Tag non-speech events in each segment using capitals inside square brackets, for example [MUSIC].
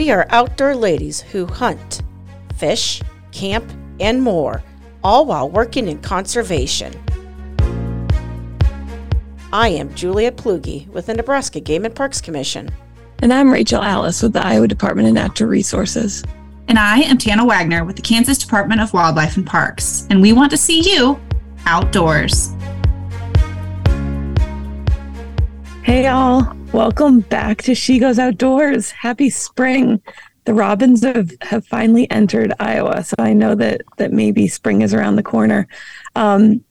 We are outdoor ladies who hunt, fish, camp, and more, all while working in conservation. I am Julia Plugi with the Nebraska Game and Parks Commission. And I'm Rachel Alice with the Iowa Department of Natural Resources. And I am Tana Wagner with the Kansas Department of Wildlife and Parks. And we want to see you outdoors. Hey, y'all. Welcome back to She Goes Outdoors. Happy spring. The robins have, have finally entered Iowa. So I know that, that maybe spring is around the corner. Um,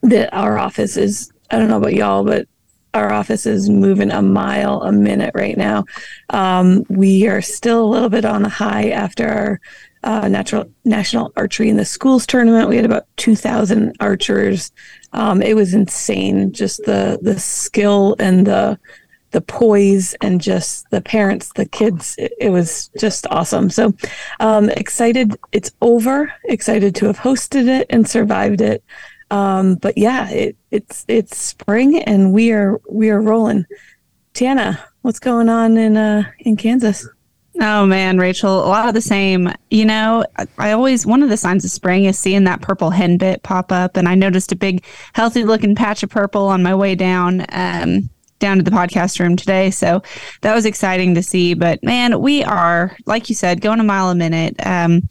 that our office is, I don't know about y'all, but our office is moving a mile a minute right now. Um, we are still a little bit on the high after our uh, natural national archery in the schools tournament. We had about 2,000 archers. Um, it was insane, just the the skill and the the poise and just the parents, the kids. It, it was just awesome. So um, excited it's over. Excited to have hosted it and survived it. Um, but yeah, it, it's it's spring and we are we are rolling. Tana, what's going on in uh in Kansas? Oh man, Rachel, a lot of the same. You know, I always one of the signs of spring is seeing that purple henbit pop up, and I noticed a big, healthy looking patch of purple on my way down. Um, down to the podcast room today. So that was exciting to see. But man, we are, like you said, going a mile a minute. Um,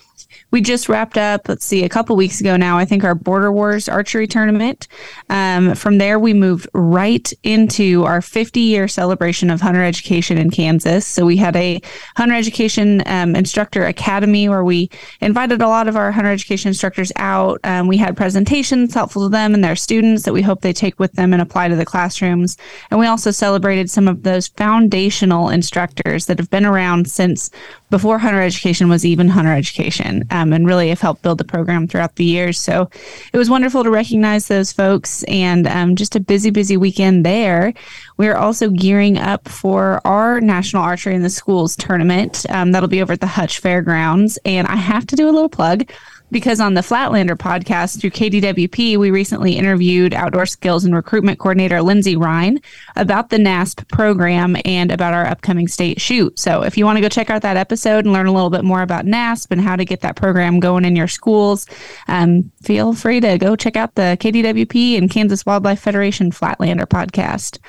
we just wrapped up, let's see, a couple weeks ago now, I think our Border Wars archery tournament. Um, from there, we moved right into our 50 year celebration of hunter education in Kansas. So we had a hunter education um, instructor academy where we invited a lot of our hunter education instructors out. Um, we had presentations helpful to them and their students that we hope they take with them and apply to the classrooms. And we also celebrated some of those foundational instructors that have been around since before hunter education was even hunter education um, and really have helped build the program throughout the years. So it was wonderful to recognize those folks and um, just a busy, busy weekend there. We're also gearing up for our National Archery in the Schools tournament. Um, that'll be over at the Hutch Fairgrounds. And I have to do a little plug because on the Flatlander podcast through KDWP, we recently interviewed outdoor skills and recruitment coordinator Lindsay Ryan about the NASP program and about our upcoming state shoot. So if you want to go check out that episode and learn a little bit more about NASP and how to get that program going in your schools, um, feel free to go check out the KDWP and Kansas Wildlife Federation Flatlander podcast.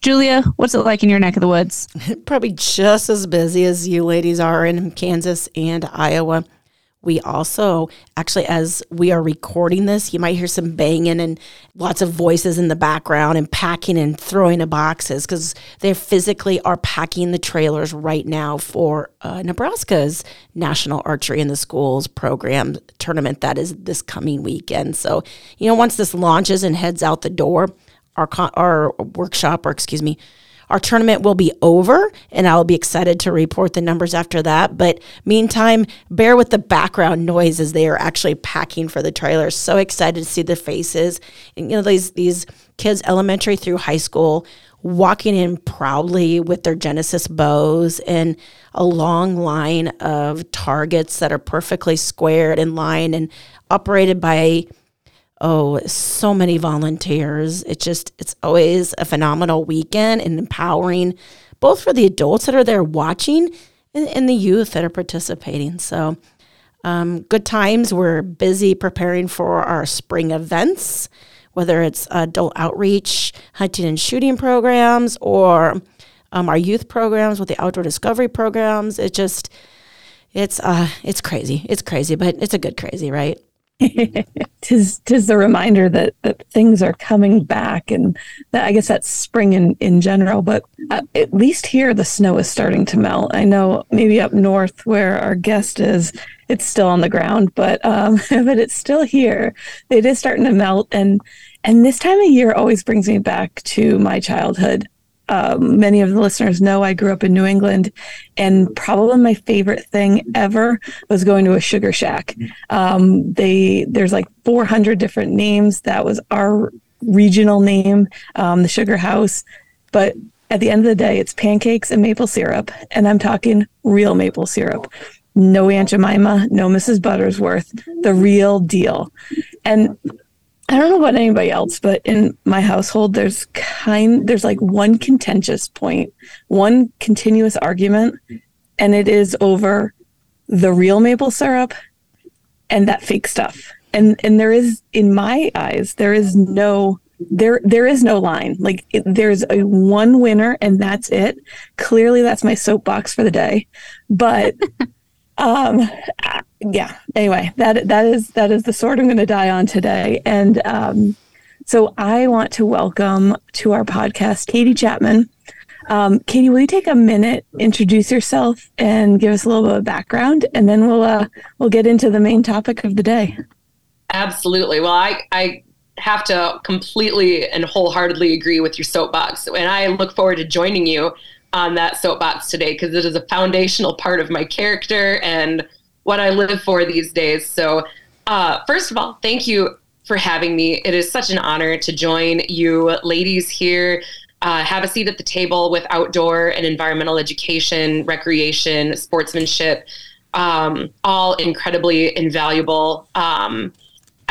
Julia, what's it like in your neck of the woods? [LAUGHS] Probably just as busy as you ladies are in Kansas and Iowa. We also, actually, as we are recording this, you might hear some banging and lots of voices in the background and packing and throwing of boxes because they physically are packing the trailers right now for uh, Nebraska's National Archery in the Schools program tournament that is this coming weekend. So, you know, once this launches and heads out the door, our, our workshop, or excuse me, our tournament will be over, and I'll be excited to report the numbers after that. But meantime, bear with the background noise as they are actually packing for the trailers. So excited to see the faces, and you know these these kids, elementary through high school, walking in proudly with their Genesis bows and a long line of targets that are perfectly squared in line and operated by oh, so many volunteers. It just, it's always a phenomenal weekend and empowering, both for the adults that are there watching and, and the youth that are participating. So, um, good times. We're busy preparing for our spring events, whether it's adult outreach, hunting and shooting programs, or um, our youth programs with the outdoor discovery programs. It just, it's uh, it's crazy. It's crazy, but it's a good crazy, right? Tis tis the reminder that that things are coming back and that I guess that's spring in in general but uh, at least here the snow is starting to melt. I know maybe up north where our guest is it's still on the ground but um [LAUGHS] but it's still here. It is starting to melt and and this time of year always brings me back to my childhood um, many of the listeners know I grew up in New England, and probably my favorite thing ever was going to a sugar shack. Um, they there's like 400 different names. That was our regional name, um, the Sugar House. But at the end of the day, it's pancakes and maple syrup, and I'm talking real maple syrup. No Aunt Jemima, no Mrs. Buttersworth, the real deal. And I don't know about anybody else, but in my household, there's kind there's like one contentious point, one continuous argument, and it is over the real maple syrup and that fake stuff. And and there is in my eyes there is no there there is no line. Like it, there's a one winner and that's it. Clearly that's my soapbox for the day. But [LAUGHS] um yeah anyway that that is that is the sword i'm going to die on today. And um so i want to welcome to our podcast katie chapman. Um, katie will you take a minute introduce yourself and give us a little bit of background? And then we'll uh we'll get into the main topic of the day. Absolutely. Well i i have to completely and wholeheartedly agree with your soapbox. And I look forward to joining you on that soapbox today because it is a foundational part of my character and what I live for these days. So, uh, first of all, thank you for having me. It is such an honor to join you ladies here. Uh, have a seat at the table with outdoor and environmental education, recreation, sportsmanship, um, all incredibly invaluable. Um,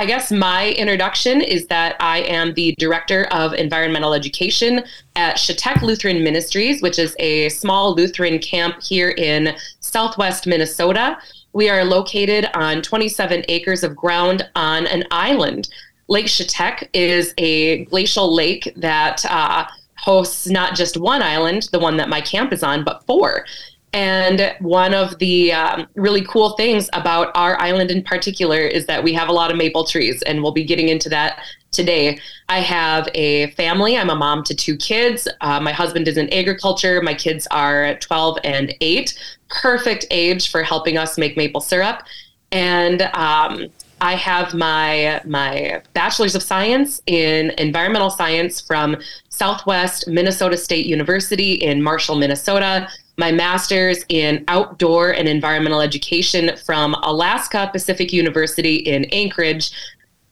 I guess my introduction is that I am the director of environmental education at Shetek Lutheran Ministries, which is a small Lutheran camp here in southwest Minnesota. We are located on 27 acres of ground on an island. Lake Shetek is a glacial lake that uh, hosts not just one island, the one that my camp is on, but four. And one of the um, really cool things about our island in particular is that we have a lot of maple trees, and we'll be getting into that today. I have a family. I'm a mom to two kids. Uh, my husband is in agriculture. My kids are 12 and 8. Perfect age for helping us make maple syrup. And um, I have my my bachelor's of science in environmental science from Southwest Minnesota State University in Marshall, Minnesota my master's in outdoor and environmental education from Alaska Pacific University in Anchorage.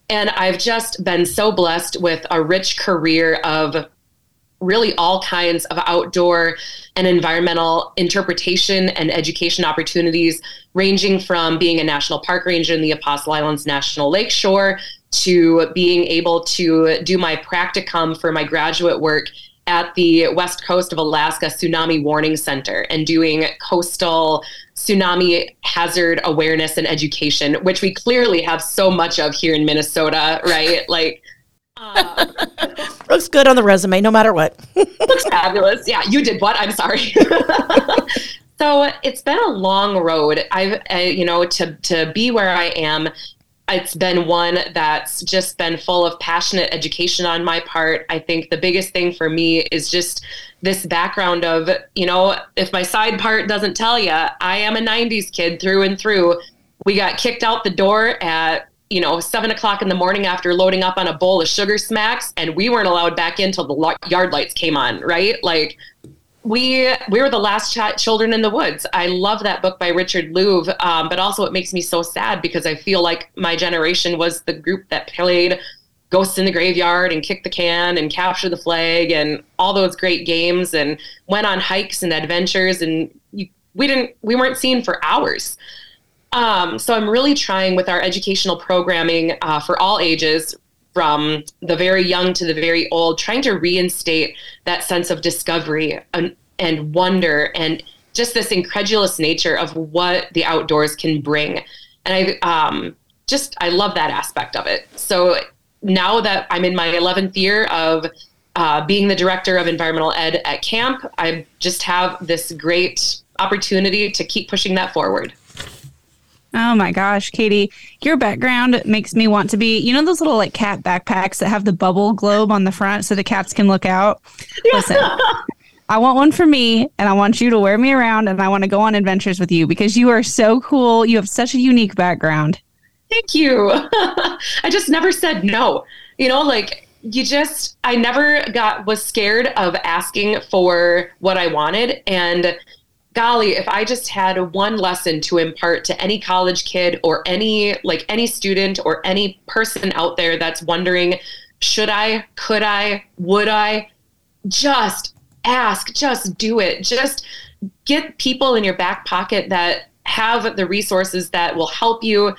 And I've just been so blessed with a rich career of really all kinds of outdoor and environmental interpretation and education opportunities, ranging from being a national park ranger in the Apostle Islands National Lakeshore to being able to do my practicum for my graduate work at the west coast of Alaska Tsunami Warning Center and doing coastal tsunami hazard awareness and education, which we clearly have so much of here in Minnesota, right? [LAUGHS] Like, uh, [LAUGHS] looks good on the resume, no matter what. [LAUGHS] looks fabulous. Yeah, you did what? I'm sorry. so it's been a long road. I've, uh, you know, to to be where I am it's been one that's just been full of passionate education on my part. I think the biggest thing for me is just this background of, you know, if my side part doesn't tell you, I am a 90s kid through and through. We got kicked out the door at, you know, seven o'clock in the morning after loading up on a bowl of sugar smacks, and we weren't allowed back in until the yard lights came on, right? Like, we we were the last ch- children in the woods. I love that book by Richard Louv, um, but also it makes me so sad because I feel like my generation was the group that played Ghosts in the Graveyard and Kick the Can and Capture the Flag and all those great games and went on hikes and adventures and you, we didn't we weren't seen for hours. Um, so I'm really trying with our educational programming uh, for all ages, from the very young to the very old, trying to reinstate that sense of discovery and, and wonder and just this incredulous nature of what the outdoors can bring. And I um, just, I love that aspect of it. So now that I'm in my 11th year of uh, being the director of environmental ed at camp, I just have this great opportunity to keep pushing that forward. Oh my gosh, Katie, your background makes me want to be, you know, those little like cat backpacks that have the bubble globe on the front so the cats can look out? Yeah. Listen, [LAUGHS] I want one for me and I want you to wear me around and I want to go on adventures with you because you are so cool. You have such a unique background. Thank you. [LAUGHS] I just never said no. You know, like you just, I never got, was scared of asking for what I wanted. And golly, if I just had one lesson to impart to any college kid or any like any student or any person out there that's wondering, should I, could I, would I, just ask, just do it. Just get people in your back pocket that have the resources that will help you.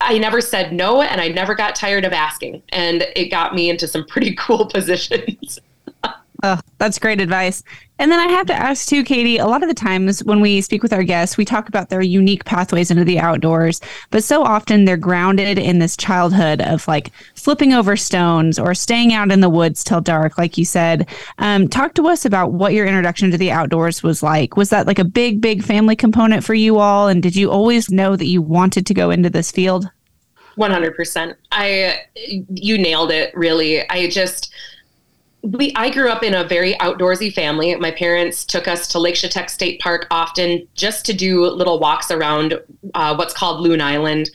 I never said no and I never got tired of asking. And it got me into some pretty [LAUGHS] cool positions. Oh, that's great advice. And then I have to ask too, Katie, a lot of the times when we speak with our guests, we talk about their unique pathways into the outdoors, but so often they're grounded in this childhood of like flipping over stones or staying out in the woods till dark, like you said. Um, talk to us about what your introduction to the outdoors was like. Was that like a big, big family component for you all? And did you always know that you wanted to go into this field? 100%. I, you nailed it, really. I just, we I grew up in a very outdoorsy family. My parents took us to Lake Shetek State Park often just to do little walks around uh, what's called Loon Island.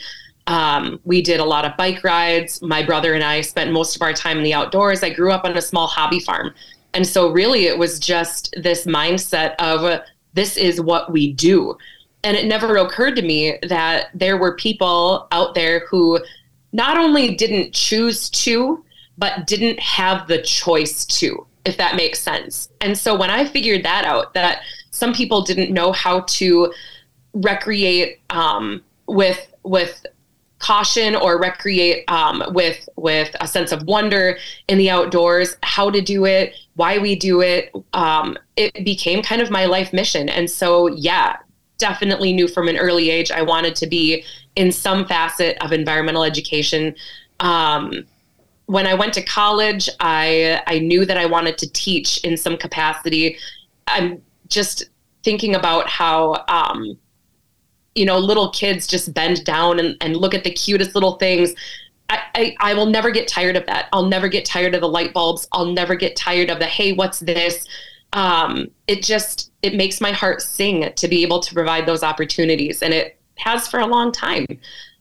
Um, we did a lot of bike rides. My brother and I spent most of our time in the outdoors. I grew up on a small hobby farm. And so, really, it was just this mindset of uh, this is what we do. And it never occurred to me that there were people out there who not only didn't choose to, but didn't have the choice to, if that makes sense. And so when I figured that out, that some people didn't know how to recreate um, with with caution or recreate um, with with a sense of wonder in the outdoors, how to do it, why we do it, um, it became kind of my life mission. And so, yeah, definitely knew from an early age I wanted to be in some facet of environmental education. Um, when I went to college, I I knew that I wanted to teach in some capacity. I'm just thinking about how um, you know little kids just bend down and, and look at the cutest little things. I, I, I will never get tired of that. I'll never get tired of the light bulbs. I'll never get tired of the hey, what's this? Um, it just it makes my heart sing to be able to provide those opportunities, and it has for a long time.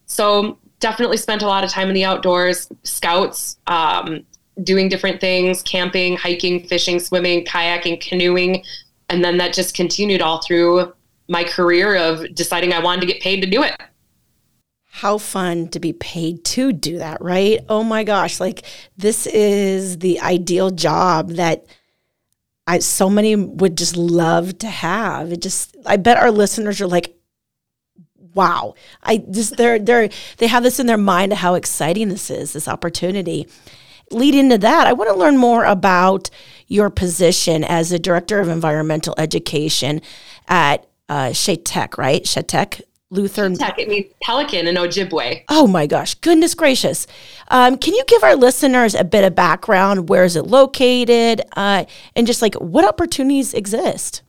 So definitely spent a lot of time in the outdoors, scouts, um, doing different things, camping, hiking, fishing, swimming, kayaking, canoeing. And then that just continued all through my career of deciding I wanted to get paid to do it. How fun to be paid to do that, right? Oh my gosh, like this is the ideal job that I so many would just love to have. It just I bet our listeners are like, wow, I just they're they're they have this in their mind of how exciting this is, this opportunity. Lead into that, I want to learn more about your position as the director of environmental education at uh, Shetek, right? Shetek Lutheran. Shetek, it means pelican in Ojibwe. Oh my gosh, goodness gracious! Um, can you give our listeners a bit of background? Where is it located? Uh, and just like what opportunities exist?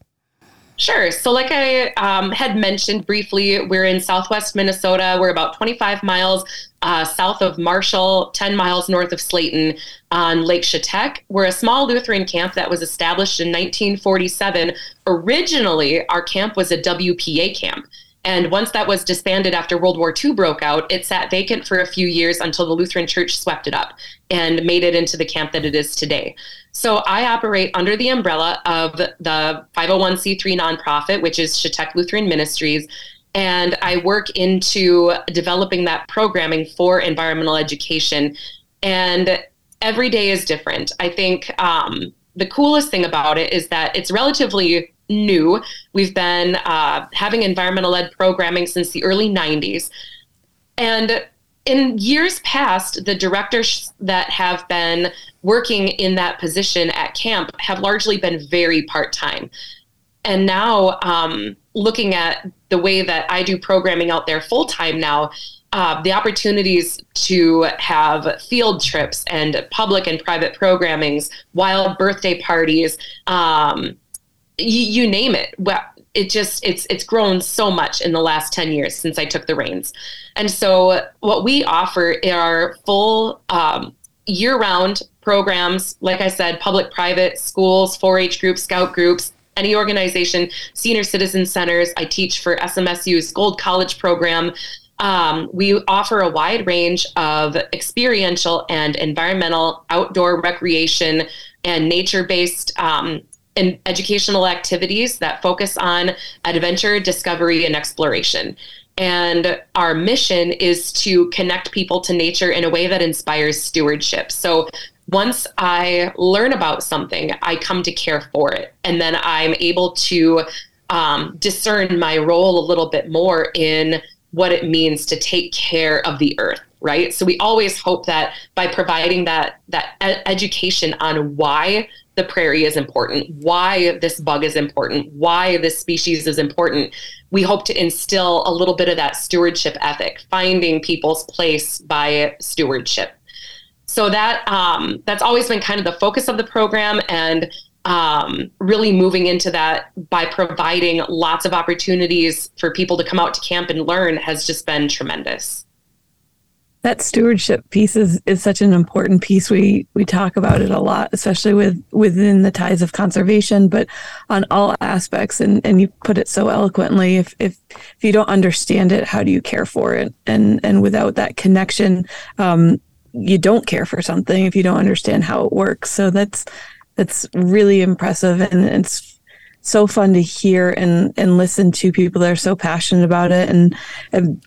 Sure. So, like I um, had mentioned briefly, we're in southwest Minnesota. We're about 25 miles uh, south of Marshall, 10 miles north of Slayton on Lake Shetek. We're a small Lutheran camp that was established in 1947. Originally, our camp was a WPA camp. And once that was disbanded after World War II broke out, it sat vacant for a few years until the Lutheran Church swept it up and made it into the camp that it is today. So I operate under the umbrella of the 501c3 nonprofit, which is Shetek Lutheran Ministries. And I work into developing that programming for environmental education. And every day is different. I think um, the coolest thing about it is that it's relatively new. We've been uh, having environmental ed programming since the early 90s. And in years past, the directors that have been working in that position at camp have largely been very part time. And now, um, looking at the way that I do programming out there full time now, uh, the opportunities to have field trips and public and private programmings, wild birthday parties, um, you, you name it. Well, it just it's it's grown so much in the last 10 years since I took the reins. And so what we offer are full um, year-round programs, like I said, public, private, schools, 4-H groups, scout groups, any organization, senior citizen centers. I teach for SMSU's Gold College program. Um, we offer a wide range of experiential and environmental outdoor recreation and nature based um, and educational activities that focus on adventure, discovery, and exploration. And our mission is to connect people to nature in a way that inspires stewardship. So once I learn about something, I come to care for it. And then I'm able to um, discern my role a little bit more in what it means to take care of the earth. Right? So we always hope that by providing that that education on why the prairie is important, why this bug is important, why this species is important, we hope to instill a little bit of that stewardship ethic, finding people's place by stewardship. So that um, that's always been kind of the focus of the program, and um, really moving into that by providing lots of opportunities for people to come out to camp and learn has just been tremendous that stewardship piece is, is such an important piece. We we talk about it a lot, especially with within the ties of conservation, but on all aspects. And and you put it so eloquently. If if if you don't understand it, how do you care for it? And and without that connection, um, you don't care for something if you don't understand how it works. So that's that's really impressive, and it's so fun to hear and and listen to people that are so passionate about it. And, and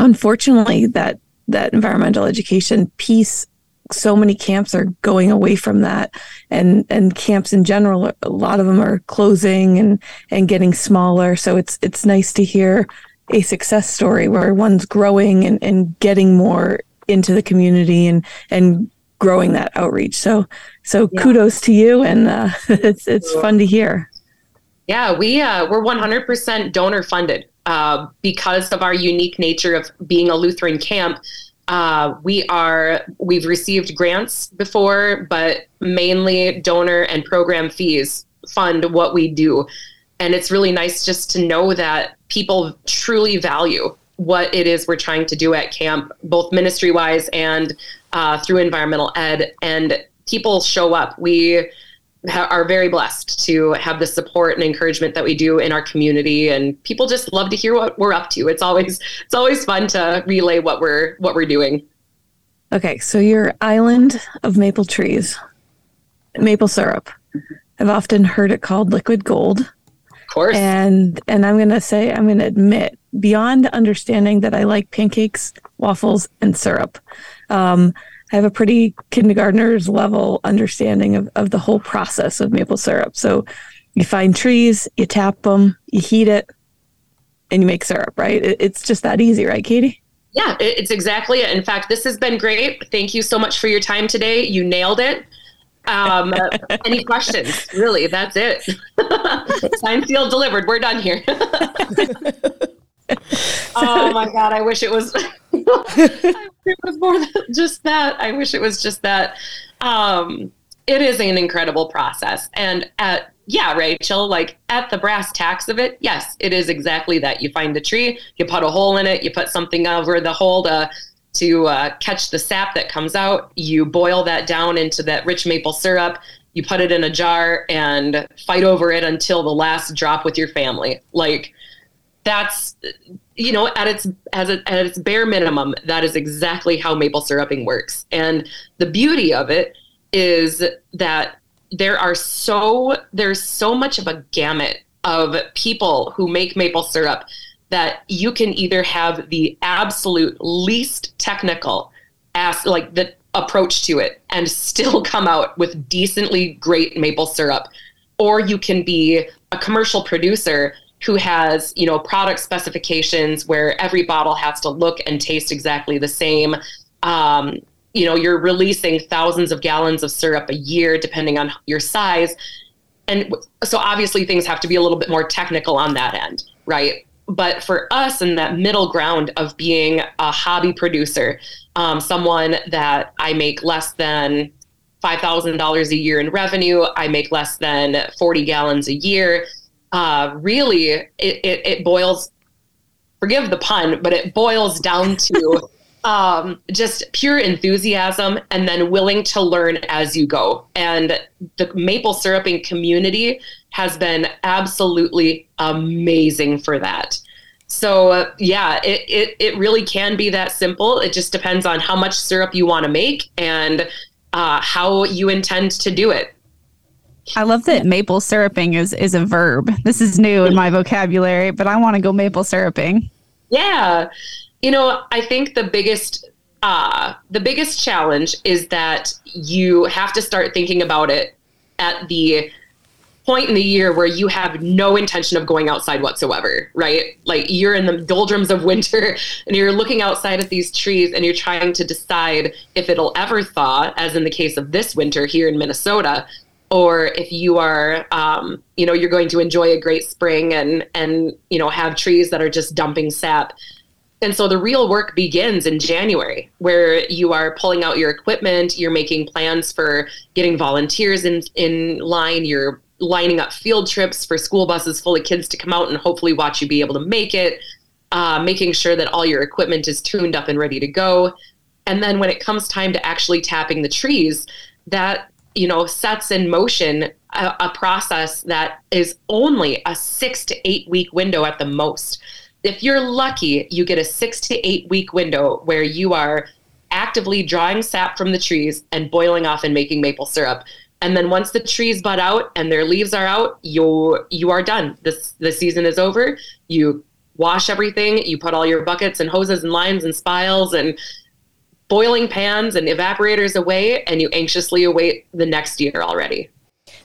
unfortunately, that that environmental education piece so many camps are going away from that. And and camps in general a lot of them are closing and and getting smaller. So it's it's nice to hear a success story where one's growing and, and getting more into the community and and growing that outreach. So so yeah. kudos to you and uh, [LAUGHS] it's it's fun to hear. Yeah we uh, we're 100% donor funded uh, because of our unique nature of being a Lutheran camp, uh, we are we've received grants before, but mainly donor and program fees fund what we do, and it's really nice just to know that people truly value what it is we're trying to do at camp, both ministry wise and uh, through environmental ed, and people show up. We ha- are very blessed to have the support and encouragement that we do in our community. And people just love to hear what we're up to. It's always it's always fun to relay what we're what we're doing. Okay so your island of maple trees maple syrup. I've often heard it called liquid gold. Of course. And and i'm going to say i'm going to admit beyond understanding that i like pancakes waffles and syrup um, I have a pretty kindergartner's level understanding of, of the whole process of maple syrup. So you find trees, you tap them, you heat it, and you make syrup, right? It, it's just that easy, right, Katie? Yeah, it's exactly it. In fact, this has been great. Thank you so much for your time today. You nailed it. Um, [LAUGHS] any questions? Really, that's it. [LAUGHS] Sign, sealed, delivered. We're done here. [LAUGHS] [LAUGHS] oh my god! I wish it was. [LAUGHS] it was more than just that. I wish it was just that. Um, it is an incredible process, and at yeah, Rachel, like at the brass tacks of it, yes, it is exactly that. You find the tree, you put a hole in it, you put something over the hole to to uh, catch the sap that comes out. You boil that down into that rich maple syrup. You put it in a jar and fight over it until the last drop with your family. Like that's you know at its as a, at its bare minimum that is exactly how maple syruping works. And the beauty of it is that there are so there's so much of a gamut of people who make maple syrup that you can either have the absolute least technical as like the approach to it and still [LAUGHS] come out with decently great maple syrup or you can be a commercial producer who has you know product specifications where every bottle has to look and taste exactly the same. Um, you know you're releasing thousands of gallons of syrup a year depending on your size. And so obviously things have to be a little bit more technical on that end right? But for us in that middle ground of being a hobby producer um, someone that i make less than $5000 a year in revenue i make less than 40 gallons a year uh, really it, it, it, boils forgive the pun but it boils down to [LAUGHS] um, just pure enthusiasm and then willing to learn as you go. And the maple syruping community has been absolutely amazing for that. So uh, yeah it, it, it really can be that simple. It just depends on how much syrup you want to make and uh, how you intend to do it I love that maple syruping is is a verb. This is new in my vocabulary, but I want to go maple syruping. Yeah. You know, I think the biggest uh, the biggest challenge is that you have to start thinking about it at the point in the year where you have no intention of going outside whatsoever, right? Like you're in the doldrums of winter [LAUGHS] and you're looking outside at these trees and you're trying to decide if it'll ever thaw, as in the case of this winter here in Minnesota, or if you are, um, you know, you're going to enjoy a great spring and and you know have trees that are just dumping sap. And so the real work begins in January, where you are pulling out your equipment, you're making plans for getting volunteers in in line, you're lining up field trips for school buses full of kids to come out and hopefully watch you be able to make it, uh, making sure that all your equipment is tuned up and ready to go. And then when it comes time to actually tapping the trees, that you know sets in motion a, a process that is only a six to eight week window at the most. If you're lucky, you get a six to eight week window where you are actively drawing sap from the trees and boiling off and making maple syrup. And then once the trees bud out and their leaves are out you you are done. This the season is over. You wash everything. You put all your buckets and hoses and lines and spiles and boiling pans and evaporators away and you anxiously await the next year already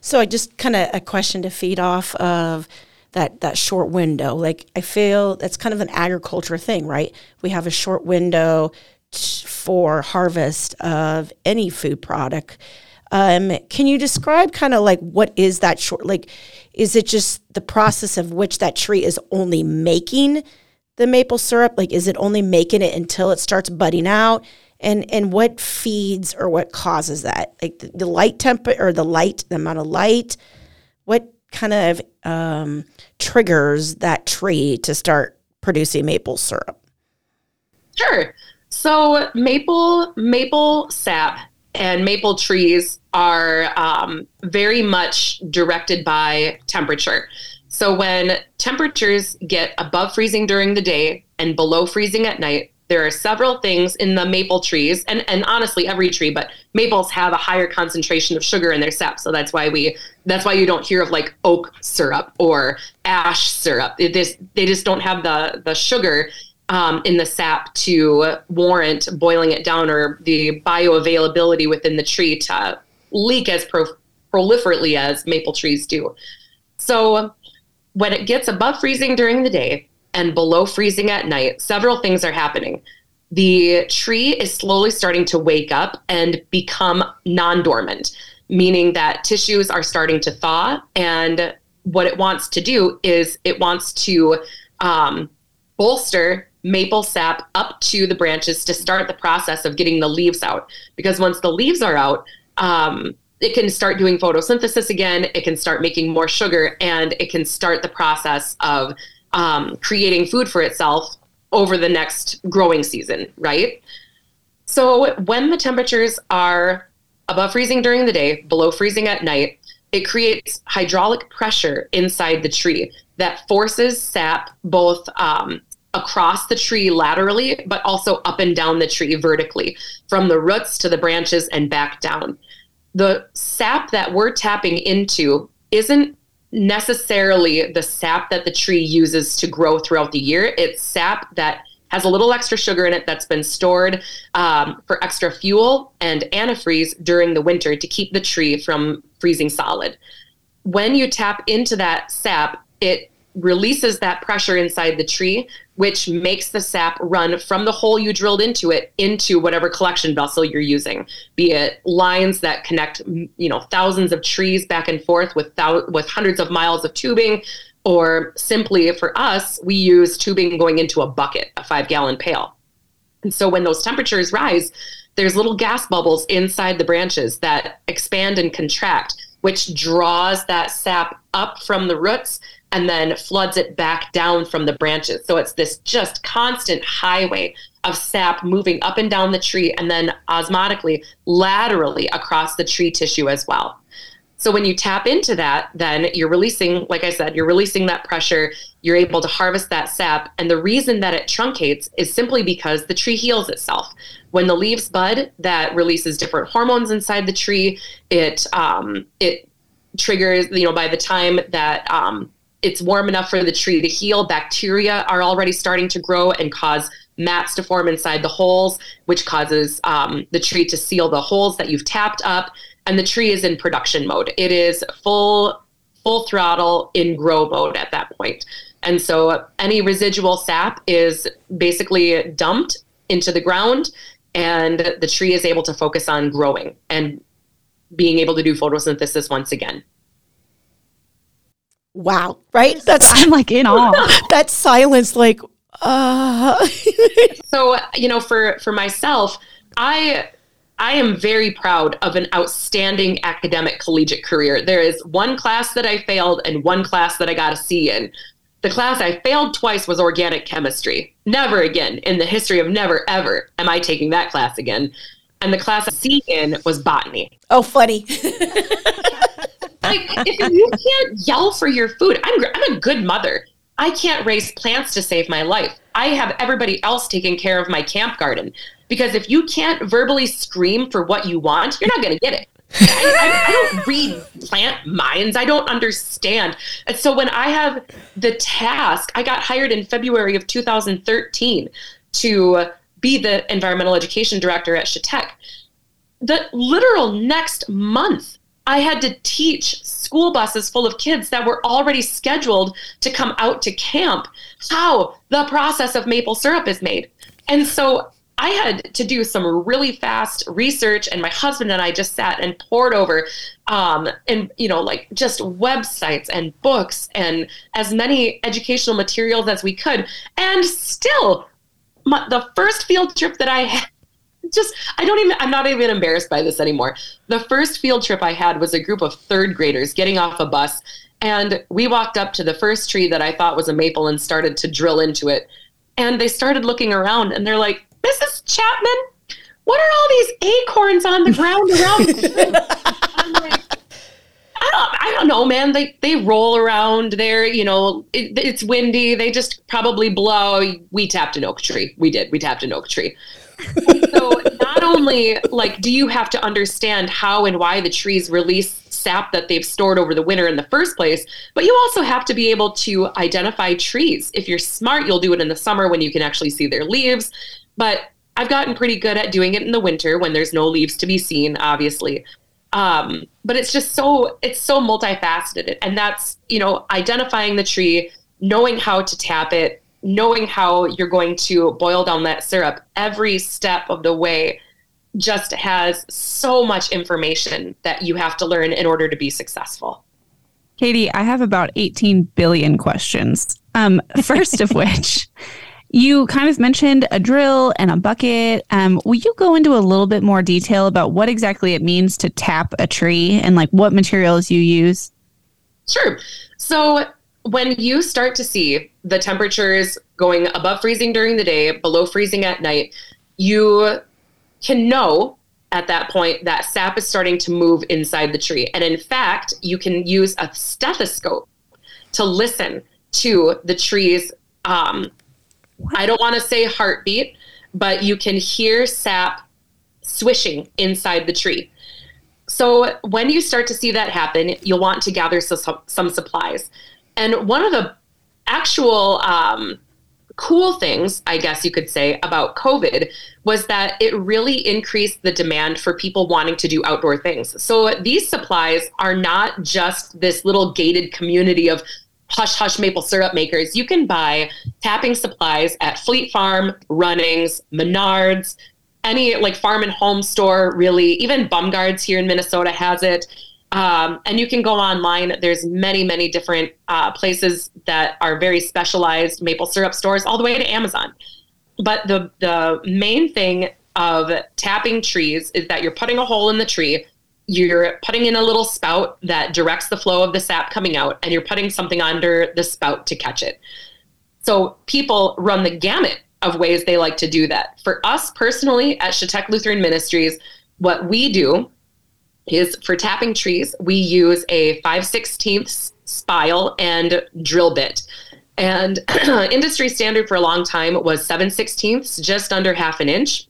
so i just kind of a question to feed off of that that short window like i feel that's kind of an agriculture thing right we have a short window for harvest of any food product um, can you describe kind of like what is that short? Like, is it just the process of which that tree is only making the maple syrup? Like, is it only making it until it starts budding out? And and what feeds or what causes that? Like the, the light temp or the light, the amount of light. What kind of um, triggers that tree to start producing maple syrup? Sure. So maple maple sap and maple trees are um, very much directed by temperature. So when temperatures get above freezing during the day and below freezing at night, there are several things in the maple trees, and, and honestly every tree, but maples have a higher concentration of sugar in their sap. So that's why we that's why you don't hear of like oak syrup or ash syrup. It, this, they just don't have the the sugar um, in the sap to warrant boiling it down or the bioavailability within the tree to leak as pro- proliferately as maple trees do. So when it gets above freezing during the day and below freezing at night, several things are happening. The tree is slowly starting to wake up and become non dormant, meaning that tissues are starting to thaw. And what it wants to do is it wants to um, bolster maple sap up to the branches to start the process of getting the leaves out. Because once the leaves are out, um, it can start doing photosynthesis again. It can start making more sugar, and it can start the process of um, creating food for itself over the next growing season, right? So when the temperatures are above freezing during the day, below freezing at night, it creates hydraulic pressure inside the tree that forces sap both um, across the tree laterally, but also up and down the tree vertically, from the roots to the branches and back down. The sap that we're tapping into isn't necessarily the sap that the tree uses to grow throughout the year. It's sap that has a little extra sugar in it that's been stored um, for extra fuel and antifreeze during the winter to keep the tree from freezing solid. When you tap into that sap, it releases that pressure inside the tree, which makes the sap run from the hole you drilled into it into whatever collection vessel you're using, be it lines that connect, you know, thousands of trees back and forth with thou- with hundreds of miles of tubing, or simply for us, we use tubing going into a bucket, a five gallon pail. And so when those temperatures rise, there's little gas bubbles inside the branches that expand and contract, which draws that sap up from the roots and then floods it back down from the branches. So it's this just constant highway of sap moving up and down the tree and then osmotically laterally across the tree tissue as well. So when you tap into that, then you're releasing, like I said, you're releasing that pressure. You're able to harvest that sap. And the reason that it truncates is simply because the tree heals itself. When the leaves bud, that releases different hormones inside the tree. It um, it triggers, you know, by the time that um, it's warm enough for the tree to heal. Bacteria are already starting to grow and cause mats to form inside the holes, which causes um, the tree to seal the holes that you've tapped up. And the tree is in production mode. It is full full throttle in grow mode at that point. And so any residual sap is basically dumped into the ground and the tree is able to focus on growing and being able to do photosynthesis once again. Wow, right? That's I'm [LAUGHS] like in awe. [LAUGHS] that silence like uh [LAUGHS] so, you know, for for myself, I I am very proud of an outstanding academic collegiate career. There is one class that I failed and one class that I got a C in. The class I failed twice was organic chemistry. Never again in the history of never ever am I taking that class again. And the class I C in was botany. Oh, funny. Like if you can't yell for your food, I'm I'm a good mother. I can't raise plants to save my life. I have everybody else taking care of my camp garden because if you can't verbally scream for what you want, you're not going to get it. I, I, don't read plant minds. I don't understand. And so when I have the task, I got hired in February of 2013 to be the environmental education director at Shetek. The literal next month, I had to teach school buses full of kids that were already scheduled to come out to camp how the process of maple syrup is made. And so I had to do some really fast research, and my husband and I just sat and poured over, um, and you know, like just websites and books and as many educational materials as we could. And still, my, the first field trip that I had, just I don't even I'm not even embarrassed by this anymore. The first field trip I had was a group of third graders getting off a bus, and we walked up to the first tree that I thought was a maple and started to drill into it. And they started looking around, and they're like Mrs. Chapman, what are all these acorns on the ground around? [LAUGHS] I'm like, I don't, I don't know, man. They they roll around there. You know, it, it's windy. They just probably blow. We tapped an oak tree. We did. We tapped an oak tree. So not only like do you have to understand how and why the trees release sap that they've stored over the winter in the first place, but you also have to be able to identify trees. If you're smart, you'll do it in the summer when you can actually see their leaves. But I've gotten pretty good at doing it in the winter when there's no leaves to be seen, obviously. Um, but it's just so it's so multifaceted, and that's you know identifying the tree, knowing how to tap it, knowing how you're going to boil down that syrup every step of the way just has so much information that you have to learn in order to be successful. Katie, I have about 18 billion questions. Um, [LAUGHS] first of which, you kind of mentioned a drill and a bucket. Um, will you go into a little bit more detail about what exactly it means to tap a tree and like what materials you use? Sure. So when you start to see the temperatures going above freezing during the day, below freezing at night, you can know at that point that sap is starting to move inside the tree. And in fact, you can use a stethoscope to listen to the tree's um, I don't want to say heartbeat, but you can hear sap swishing inside the tree. So when you start to see that happen, you'll want to gather some, some supplies. And one of the actual um, cool things, I guess you could say, about COVID was that it really increased the demand for people wanting to do outdoor things. So these supplies are not just this little gated community of hush hush maple syrup makers, you can buy tapping supplies at Fleet Farm, Runnings, Menards, any like farm and home store, really. Even Bomgaars here in Minnesota has it. Um, and you can go online. There's many, many different uh, places that are very specialized maple syrup stores, all the way to Amazon. But the the main thing of tapping trees is that you're putting a hole in the tree you're putting in a little spout that directs the flow of the sap coming out, and you're putting something under the spout to catch it. So people run the gamut of ways they like to do that. For us personally at Shetek Lutheran Ministries, what we do is for tapping trees, we use a 5 16th spile and drill bit. And [CLEARS THROAT] industry standard for a long time was 7 16ths, just under half an inch.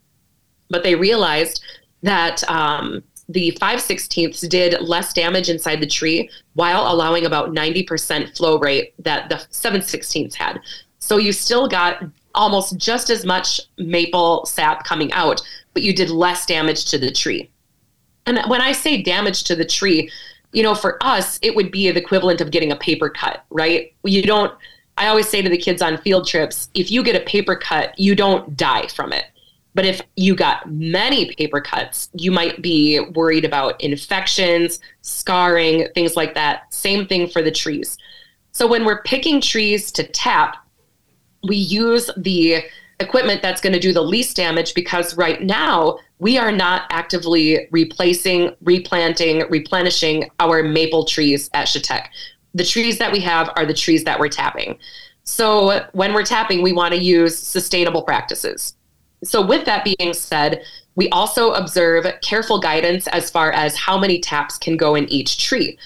But they realized that um, the 5 16ths did less damage inside the tree while allowing about 90% flow rate that the 7 16ths had. So you still got almost just as much maple sap coming out, but you did less damage to the tree. And when I say damage to the tree, you know, for us, it would be the equivalent of getting a paper cut, right? You don't, I always say to the kids on field trips, if you get a paper cut, you don't die from it. But if you got many paper cuts, you might be worried about infections, scarring, things like that. Same thing for the trees. So when we're picking trees to tap, we use the equipment that's going to do the least damage because right now we are not actively replacing, replanting, replenishing our maple trees at Chautauqua. The trees that we have are the trees that we're tapping. So when we're tapping, we want to use sustainable practices. So, with that being said, we also observe careful guidance as far as how many taps can go in each tree.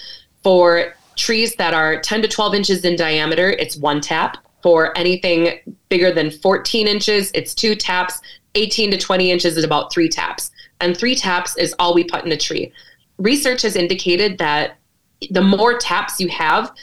For trees that are 10 to 12 inches in diameter, it's one tap. For anything bigger than 14 inches, it's two taps. 18 to 20 inches is about three taps. And three taps is all we put in a tree. Research has indicated that the more taps you have,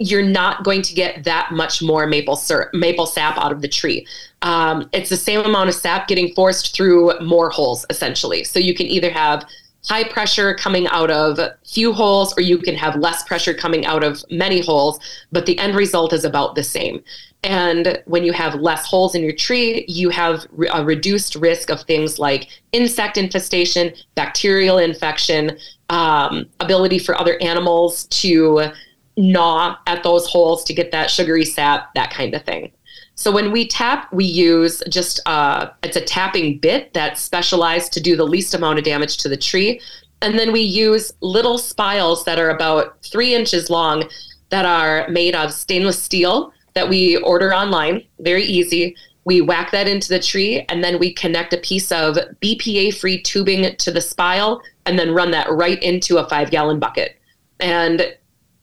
you're not going to get that much more maple syrup, maple sap out of the tree. Um, it's the same amount of sap getting forced through more holes, essentially. So you can either have high pressure coming out of few holes, or you can have less pressure coming out of many holes, but the end result is about the same. And when you have less holes in your tree, you have a reduced risk of things like insect infestation, bacterial infection, um, ability for other animals to gnaw at those holes to get that sugary sap, that kind of thing. So when we tap, we use just uh, it's a tapping bit that's specialized to do the least amount of damage to the tree, and then we use little spiles that are about three inches long that are made of stainless steel that we order online. Very easy. We whack that into the tree, and then we connect a piece of BPA-free tubing to the spile, and then run that right into a five-gallon bucket. And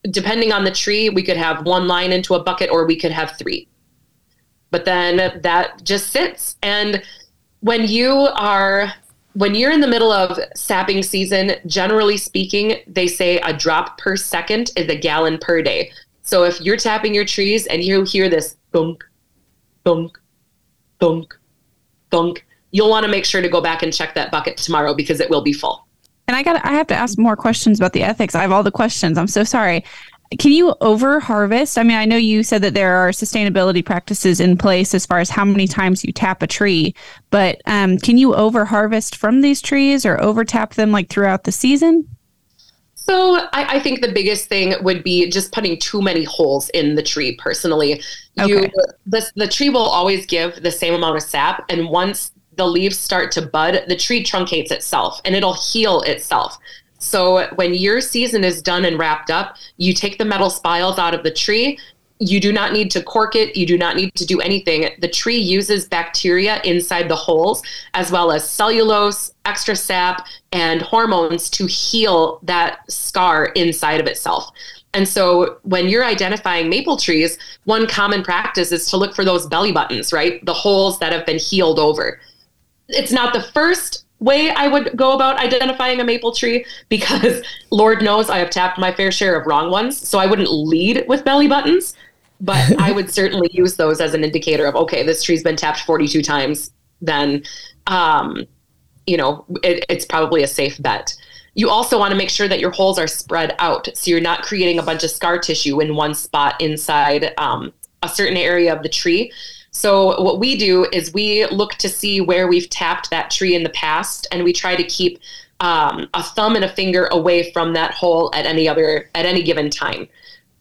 depending on the tree, we could have one line into a bucket or we could have three. But then that just sits. And when you are when you're in the middle of sapping season, generally speaking, they say a drop per second is a gallon per day. So if you're tapping your trees and you hear this thunk, thunk, thunk, thunk, you'll want to make sure to go back and check that bucket tomorrow because it will be full. And I got I have to ask more questions about the ethics. I have all the questions. I'm so sorry. Can you over harvest? I mean, I know you said that there are sustainability practices in place as far as how many times you tap a tree, but um, can you over harvest from these trees or over tap them like throughout the season? So I, I, think the biggest thing would be just putting too many holes in the tree. Personally, okay. you the, the tree will always give the same amount of sap, and once the leaves start to bud, the tree truncates itself and it'll heal itself. So when your season is done and wrapped up, you take the metal spiles out of the tree. You do not need to cork it. You do not need to do anything. The tree uses bacteria inside the holes, as well as cellulose, extra sap, and hormones to heal that scar inside of itself. And so when you're identifying maple trees, one common practice is to look for those belly buttons, right? The holes that have been healed over it's not the first way I would go about identifying a maple tree because [LAUGHS] Lord knows I have tapped my fair share of wrong ones. So I wouldn't lead with belly buttons, but [LAUGHS] I would certainly use those as an indicator of, okay, this tree's been tapped 42 times. Then, um, you know, it, it's probably a safe bet. You also want to make sure that your holes are spread out. So you're not creating a bunch of scar tissue in one spot inside um, a certain area of the tree. So what we do is we look to see where we've tapped that tree in the past, and we try to keep um, a thumb and a finger away from that hole at any other at any given time.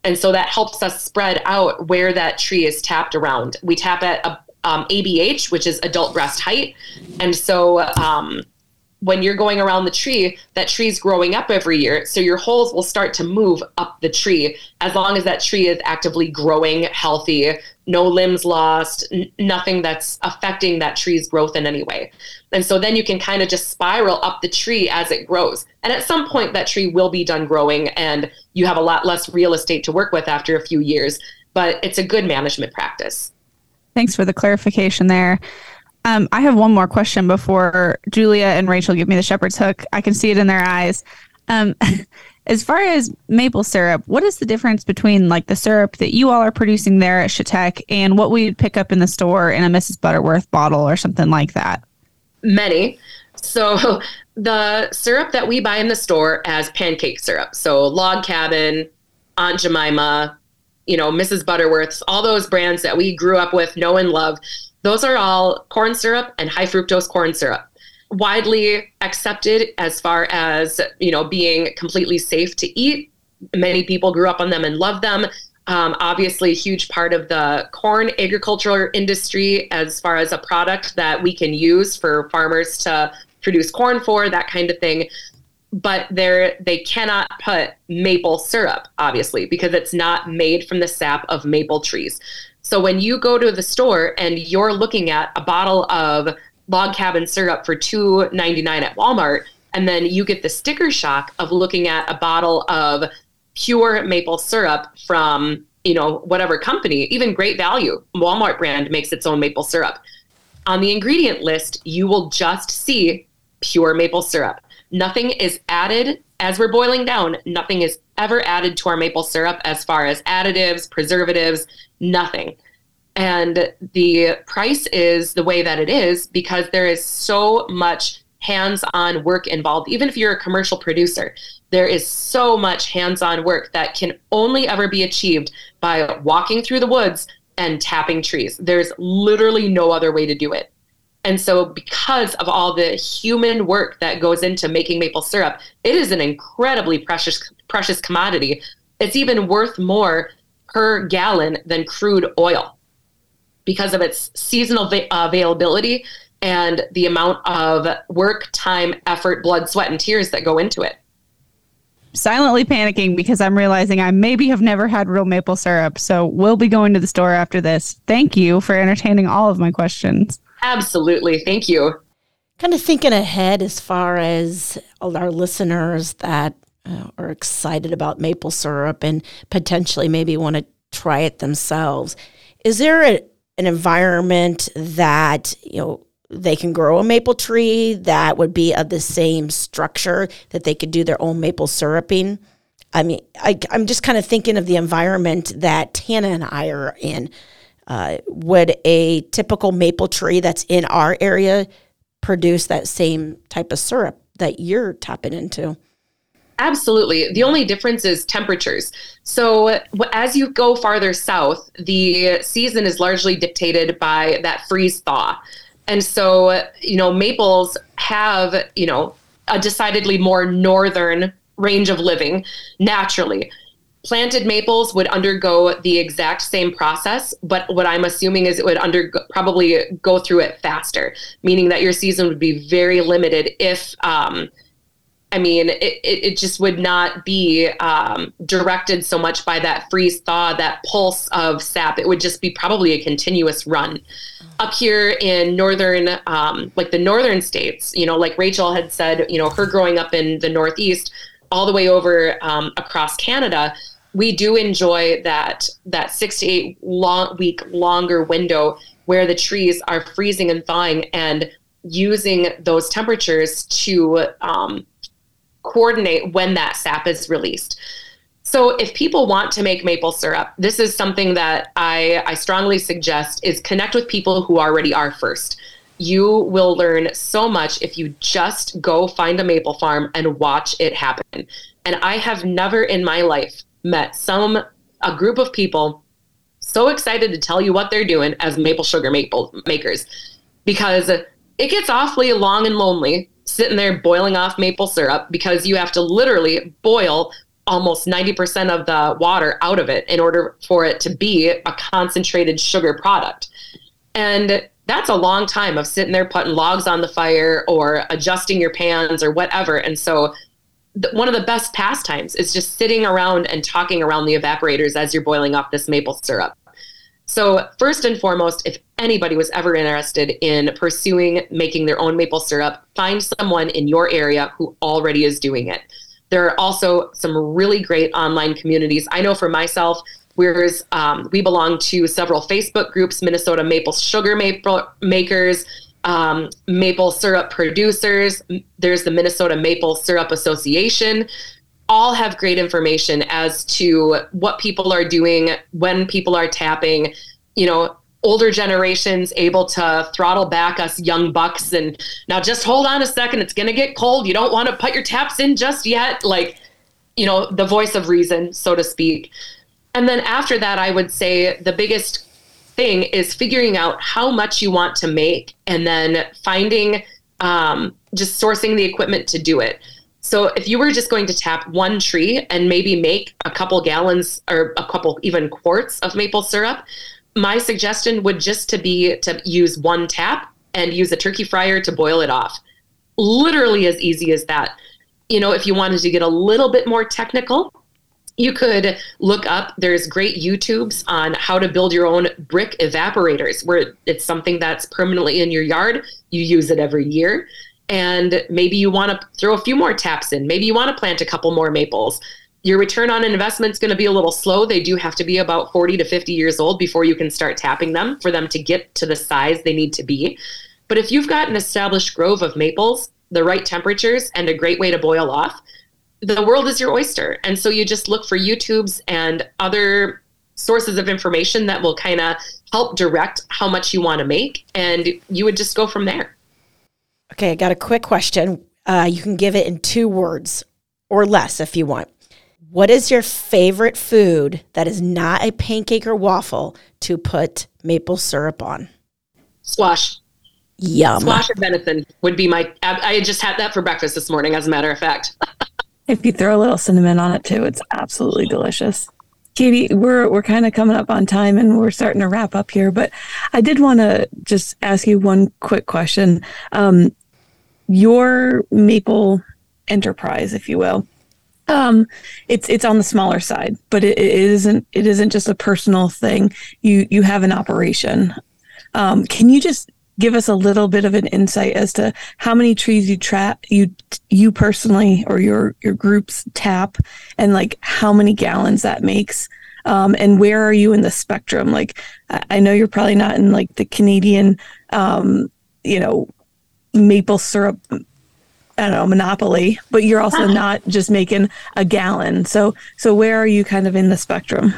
And so that helps us spread out where that tree is tapped around. We tap at a, um, ABH, which is adult breast height, and so um, when you're going around the tree, that tree's growing up every year. So your holes will start to move up the tree as long as that tree is actively growing, healthy, no limbs lost, n- nothing that's affecting that tree's growth in any way. And so then you can kind of just spiral up the tree as it grows. And at some point, that tree will be done growing and you have a lot less real estate to work with after a few years. But it's a good management practice. Thanks for the clarification there. Um, I have one more question before Julia and Rachel give me the shepherd's hook. I can see it in their eyes. Um, [LAUGHS] as far as maple syrup, what is the difference between like the syrup that you all are producing there at Chautauqua and what we would pick up in the store in a Mrs. Butterworth bottle or something like that? Many. So [LAUGHS] the syrup that we buy in the store as pancake syrup. So Log Cabin, Aunt Jemima, you know, Mrs. Butterworth's, all those brands that we grew up with, know and love. Those are all corn syrup and high fructose corn syrup. Widely accepted as far as, you know, being completely safe to eat. Many people grew up on them and love them. Um, obviously, a huge part of the corn agricultural industry as far as a product that we can use for farmers to produce corn for, that kind of thing. But they they cannot put maple syrup, obviously, because it's not made from the sap of maple trees. So when you go to the store and you're looking at a bottle of log cabin syrup for two ninety nine at Walmart, and then you get the sticker shock of looking at a bottle of pure maple syrup from you know whatever company, even Great Value, Walmart brand makes its own maple syrup. On the ingredient list, you will just see pure maple syrup. Nothing is added as we're boiling down. Nothing is ever added to our maple syrup as far as additives, preservatives, nothing. And the price is the way that it is because there is so much hands on work involved. Even if you're a commercial producer, there is so much hands on work that can only ever be achieved by walking through the woods and tapping trees. There's literally no other way to do it. And so, because of all the human work that goes into making maple syrup, it is an incredibly precious, precious commodity. It's even worth more per gallon than crude oil because of its seasonal va- availability and the amount of work, time, effort, blood, sweat, and tears that go into it. Silently panicking because I'm realizing I maybe have never had real maple syrup. So we'll be going to the store after this. Thank you for entertaining all of my questions. Absolutely. Thank you. Kind of thinking ahead as far as our listeners that uh, are excited about maple syrup and potentially maybe want to try it themselves. Is there a, an environment that, you know, they can grow a maple tree that would be of the same structure that they could do their own maple syruping? I mean, I, am just kind of thinking of the environment that Tana and I are in. Uh, would a typical maple tree that's in our area produce that same type of syrup that you're tapping into? Absolutely. The only difference is temperatures. So, as you go farther south, the season is largely dictated by that freeze thaw. And so, you know, maples have, you know, a decidedly more northern range of living naturally. Planted maples would undergo the exact same process, but what I'm assuming is it would under probably go through it faster, meaning that your season would be very limited if um, I mean, it, it, just would not be um, directed so much by that freeze thaw, that pulse of sap. It would just be probably a continuous run. Up here in northern, um, like the northern states, you know, like Rachel had said, you know, her growing up in the Northeast, all the way over um, across Canada, we do enjoy that that six to eight long week longer window where the trees are freezing and thawing and using those temperatures to um, coordinate when that sap is released. So if people want to make maple syrup, this is something that I, I strongly suggest is connect with people who already are first. You will learn so much if you just go find a maple farm and watch it happen. And I have never in my life met some a group of people so excited to tell you what they're doing as maple sugar maple makers because it gets awfully long and lonely sitting there boiling off maple syrup because you have to literally boil almost 90% of the water out of it in order for it to be a concentrated sugar product. And that's a long time of sitting there putting logs on the fire or adjusting your pans or whatever. And so one of the best pastimes is just sitting around and talking around the evaporators as you're boiling off this maple syrup. So, first and foremost, if anybody was ever interested in pursuing making their own maple syrup, find someone in your area who already is doing it. There are also some really great online communities. I know for myself, we're, um, we belong to several Facebook groups Minnesota Maple Sugar Maple Makers, um, Maple Syrup Producers. There's the Minnesota Maple Syrup Association all have great information as to what people are doing, when people are tapping. You know, older generations able to throttle back us young bucks and now just hold on a second it's going to get cold you don't want to put your taps in just yet like you know the voice of reason so to speak and then after that i would say the biggest thing is figuring out how much you want to make and then finding um, just sourcing the equipment to do it so if you were just going to tap one tree and maybe make a couple gallons or a couple even quarts of maple syrup my suggestion would just to be to use one tap and use a turkey fryer to boil it off. Literally as easy as that. You know, if you wanted to get a little bit more technical, you could look up there's great YouTubes on how to build your own brick evaporators where it's something that's permanently in your yard, you use it every year and maybe you want to throw a few more taps in. Maybe you want to plant a couple more maples your return on investment is going to be a little slow. They do have to be about 40 to 50 years old before you can start tapping them for them to get to the size they need to be. But if you've got an established grove of maples, the right temperatures, and a great way to boil off, the world is your oyster. And so you just look for YouTubes and other sources of information that will kind of help direct how much you want to make. And you would just go from there. Okay, I got a quick question. Uh, you can give it in two words or less if you want. What is your favorite food that is not a pancake or waffle to put maple syrup on? Squash. Yum. Squash and venison would be my. I just had that for breakfast this morning, as a matter of fact. [LAUGHS] if you throw a little cinnamon on it too, it's absolutely delicious. Katie, we're we're kind of coming up on time and we're starting to wrap up here, but I did want to just ask you one quick question. Um, your maple enterprise, if you will, um, it's it's on the smaller side, but it, it isn't it isn't just a personal thing. You you have an operation. Um, can you just give us a little bit of an insight as to how many trees you trap you you personally or your your groups tap and like how many gallons that makes um, and where are you in the spectrum like i know you're probably not in like the canadian um, you know maple syrup I don't know, monopoly, but you're also not just making a gallon. So so where are you kind of in the spectrum?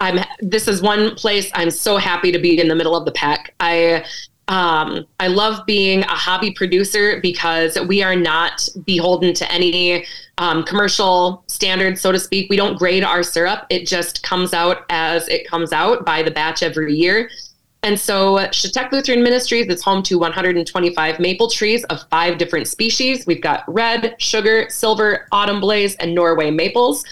I'm this is one place I'm so happy to be in the middle of the pack. I um, I love being a hobby producer because we are not beholden to any um, commercial standards, so to speak. We don't grade our syrup; it just comes out as it comes out by the batch every year. And so Shetek Lutheran Ministries is home to 125 maple trees of five different species. We've got red, sugar, silver, autumn blaze, and Norway maples.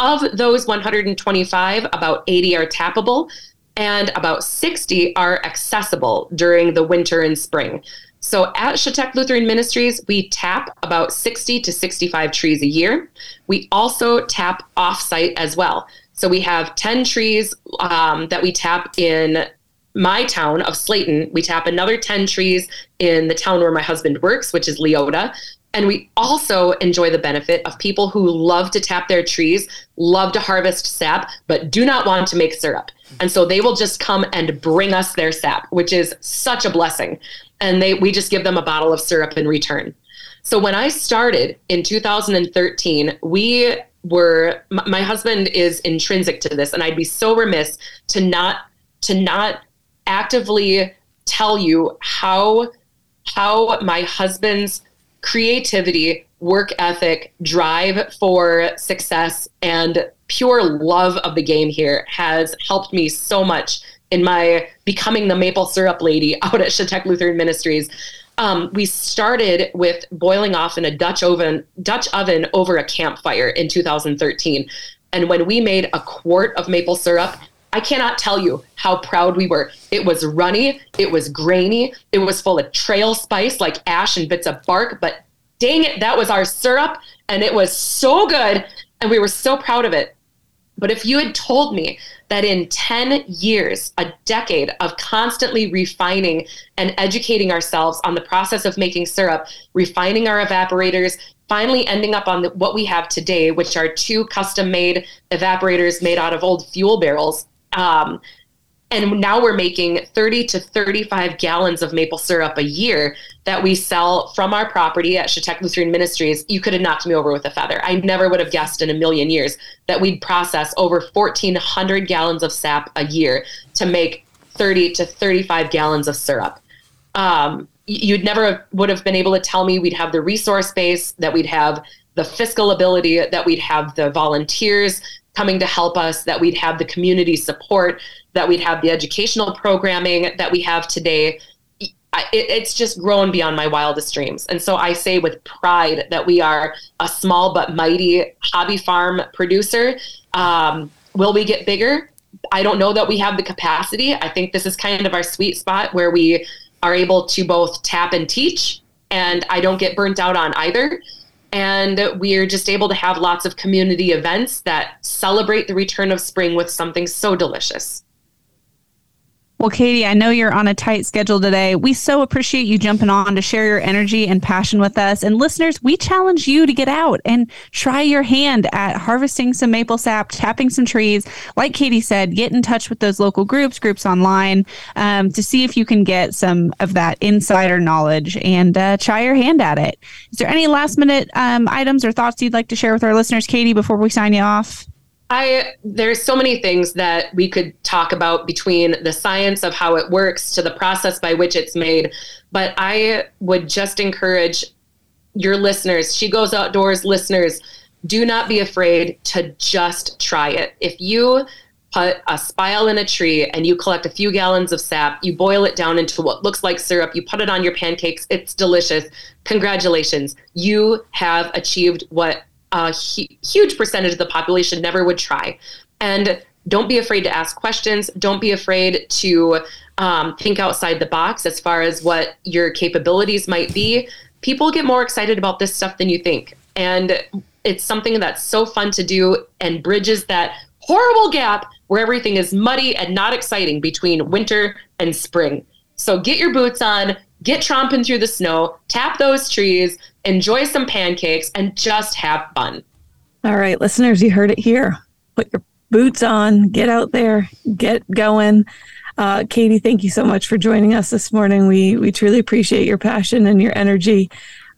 Of those 125, about 80 are tappable and about 60 are accessible during the winter and spring. So at Shetek Lutheran Ministries, we tap about 60 to 65 trees a year. We also tap offsite as well. So we have 10 trees um, that we tap in my town of Slayton, we tap another 10 trees in the town where my husband works, which is Leota. And we also enjoy the benefit of people who love to tap their trees, love to harvest sap, but do not want to make syrup. And so they will just come and bring us their sap, which is such a blessing. And they we just give them a bottle of syrup in return. So when I started in 2013, we were my husband is intrinsic to this and I'd be so remiss to not to not actively tell you how how my husband's creativity, work ethic, drive for success, and pure love of the game here has helped me so much in my becoming the maple syrup lady [LAUGHS] out at Shetek Lutheran Ministries. Um, we started with boiling off in a Dutch oven, Dutch oven over a campfire in 2013. And when we made a quart of maple syrup, I cannot tell you how proud we were. It was runny, it was grainy, it was full of trail spice like ash and bits of bark, but dang it, that was our syrup and it was so good and we were so proud of it. But if you had told me that in 10 years, a decade of constantly refining and educating ourselves on the process of making syrup, refining our evaporators, finally ending up on the, what we have today, which are two custom made evaporators made out of old fuel barrels, um, and now we're making 30 to 35 gallons of maple syrup a year that we sell from our property at Shetek Lutheran Ministries. You could have knocked me over with a feather. I never would have guessed in a million years that we'd process over 1,400 gallons of sap a year to make 30 to 35 gallons of syrup. Um, you'd never would have been able to tell me we'd have the resource base, that we'd have the fiscal ability, that we'd have the volunteers coming to help us, that we'd have the community support, that we'd have the educational programming that we have today. it's just grown beyond my wildest dreams. And so I say with pride that we are a small but mighty hobby farm producer. Um, will we get bigger? I don't know that we have the capacity. I think this is kind of our sweet spot where we are able to both tap and teach, and I don't get burnt out on either. And we're just able to have lots of community events that celebrate the return of spring with something so delicious. Well, Katie, I know you're on a tight schedule today. We so appreciate you jumping on to share your energy and passion with us. And listeners, we challenge you to get out and try your hand at harvesting some maple sap, tapping some trees. Like Katie said, get in touch with those local groups, groups online, um, to see if you can get some of that insider knowledge and uh, try your hand at it. Is there any last minute um, items or thoughts you'd like to share with our listeners, Katie, before we sign you off? I there's so many things that we could talk about between the science of how it works to the process by which it's made, but I would just encourage your listeners, she goes outdoors listeners, do not be afraid to just try it. If you put a spile in a tree and you collect a few gallons of sap, you boil it down into what looks like syrup, you put it on your pancakes, it's delicious. Congratulations. You have achieved what a hu- huge percentage of the population never would try. And don't be afraid to ask questions. Don't be afraid to um, think outside the box as far as what your capabilities might be. People get more excited about this stuff than you think. And it's something that's so fun to do and bridges that horrible gap where everything is muddy and not exciting between winter and spring. So get your boots on, get tromping through the snow, tap those trees, enjoy some pancakes, and just have fun. All right, listeners, you heard it here. Put your boots on, get out there, get going. Uh, Katie, thank you so much for joining us this morning. We we truly appreciate your passion and your energy.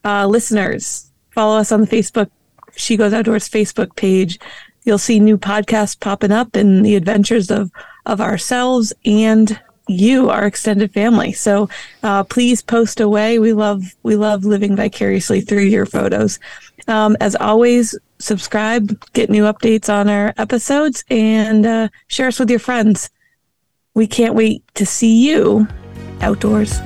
Uh, listeners, follow us on the Facebook She Goes Outdoors Facebook page. You'll see new podcasts popping up and the adventures of of ourselves and you, our extended family. So uh, please post away. We love we love living vicariously through your photos. Um, as always, subscribe, get new updates on our episodes, and uh, share us with your friends. We can't wait to see you outdoors.